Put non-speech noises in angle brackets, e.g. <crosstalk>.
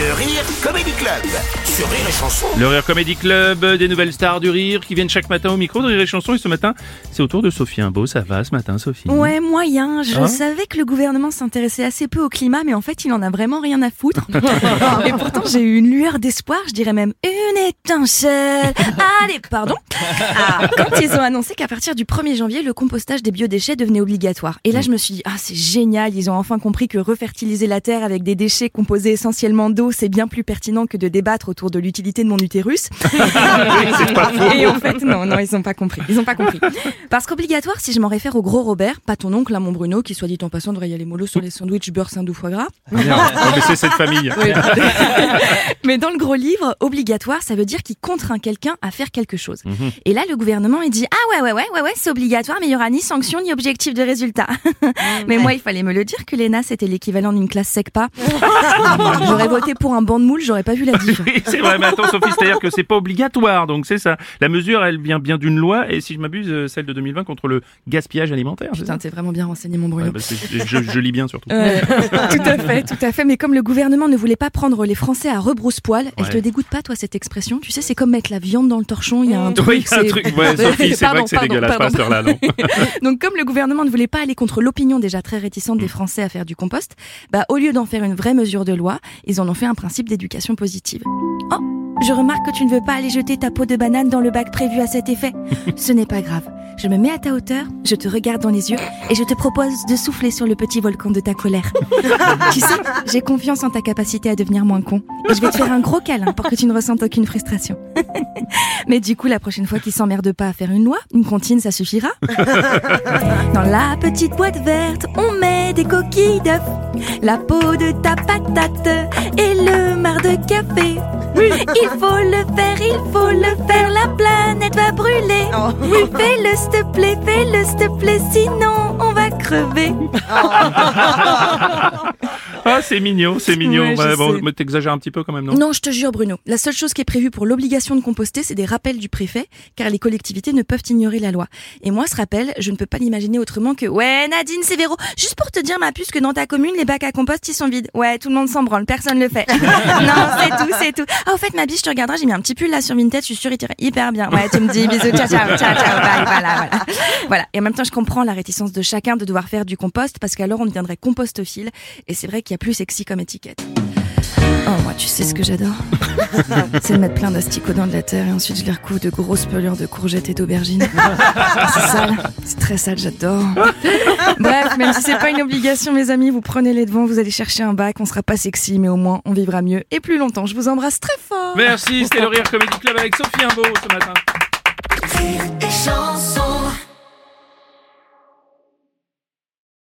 Le Rire Comedy Club sur Rire et Chanson. Le Rire Comedy Club, des nouvelles stars du rire qui viennent chaque matin au micro de Rire et Chanson. Et ce matin, c'est au tour de Sophie Imbeau. Ça va ce matin, Sophie? Ouais, moyen. Je Ah. savais que le gouvernement s'intéressait assez peu au climat, mais en fait, il en a vraiment rien à foutre. <laughs> <laughs> Et pourtant, j'ai eu une lueur d'espoir, je dirais même une étincelle. Allez, pardon. Ah, quand ils ont annoncé qu'à partir du 1er janvier, le compostage des biodéchets devenait obligatoire. Et là, je me suis dit, ah, c'est génial. Ils ont enfin compris que refertiliser la terre avec des déchets composés essentiellement d'eau, c'est bien plus pertinent que de débattre autour de l'utilité de mon utérus. <laughs> Et en fait, non, non, ils ont pas compris. Ils ont pas compris. Parce qu'obligatoire, si je m'en réfère au gros Robert, pas ton oncle, là, mon Bruno, qui soit dit en passant devrait y aller mollo sur les sandwichs beurre saindoux foie gras. Bien. Mais c'est cette famille. <laughs> <laughs> Mais dans le gros livre, obligatoire, ça veut dire qu'il contraint quelqu'un à faire quelque chose. Et là, le gouvernement, il dit, ah ouais, ouais, ouais, ouais, ouais, c'est obligatoire, mais il y aura ni sanction, ni objectif de résultat. mais moi, il fallait me le dire que l'ENA, c'était l'équivalent d'une classe SECPA. j'aurais voté pour un banc de moule, j'aurais pas vu la <laughs> diff. Oui, c'est vrai, mais attends, Sophie, c'est-à-dire que c'est pas obligatoire, donc c'est ça. La mesure, elle vient bien d'une loi, et si je m'abuse, euh, celle de 2020 contre le gaspillage alimentaire. Putain, t'es vraiment bien renseigné, mon Bruno. Ouais, bah, je, je lis bien surtout. <laughs> Tout à fait, tout à fait. Mais comme le gouvernement ne voulait pas prendre les Français à rebrousse-poil, elle Ouais. te dégoûte pas, toi, cette expression? Tu sais, c'est comme mettre la viande dans le torchon, il y a un truc. Oui, un truc. <laughs> Ouais, Sophie, c'est vrai que c'est pardon, dégueulasse pas pardon. cette heure-là, non Donc, comme le gouvernement ne voulait pas aller contre l'opinion déjà très réticente Mm. des Français à faire du compost, bah, au lieu d'en faire une vraie mesure de loi, ils en ont fait un principe d'éducation positive. Oh, je remarque que tu ne veux pas aller jeter ta peau de banane dans le bac prévu à cet effet. <laughs> Ce n'est pas grave. Je me mets à ta hauteur, je te regarde dans les yeux et je te propose de souffler sur le petit volcan de ta colère. <laughs> tu sais, j'ai confiance en ta capacité à devenir moins con. Et je vais te faire un gros câlin pour que tu ne ressentes aucune frustration. <laughs> Mais du coup, la prochaine fois qu'ils s'emmerdent pas à faire une loi, une comptine, ça suffira. <laughs> Dans la petite boîte verte, on met des coquilles d'œufs, la peau de ta patate et le marc de café. Il faut le faire, il faut le faire, la planète va brûler. Fais-le s'il te plaît, fais-le s'il te plaît, sinon on va crever. <laughs> Ah, c'est mignon, c'est mignon. Ouais, Ouais, bon, mais t'exagères un petit peu quand même, non? Non, je te jure, Bruno. La seule chose qui est prévue pour l'obligation de composter, c'est des rappels du préfet, car les collectivités ne peuvent ignorer la loi. Et moi, ce rappel, je ne peux pas l'imaginer autrement que Ouais, Nadine, c'est Véro. Juste pour te dire, ma puce, que dans ta commune, les bacs à compost, ils sont vides. Ouais, tout le monde s'en branle, personne le fait. <laughs> non, c'est tout, c'est tout. Ah, au fait, ma biche, je te regarderai, j'ai mis un petit pull là sur Vinted, je suis sûre, il t'irait hyper bien. Ouais, tu me dis bisous, ciao, ciao, ciao, ciao, bye, voilà, voilà. Voilà. Et en même temps, je comprends la réticence de chacun de devoir faire du compost, parce qu'alors on deviendrait compostophile. Et c'est vrai qu'il y a plus sexy comme étiquette. Oh, moi, tu sais ce que j'adore <laughs> C'est de mettre plein d'asticots dans de la terre et ensuite je les recouvre de grosses pelures de courgettes et d'aubergines. <laughs> C'est sale, c'est très sale, j'adore. Bref, même si c'est pas une obligation, mes amis, vous prenez les devants, vous allez chercher un bac, on sera pas sexy, mais au moins on vivra mieux et plus longtemps. Je vous embrasse très fort. Merci, c'était le Rire Comedy Club avec Sophie Imbeau ce matin. Rire et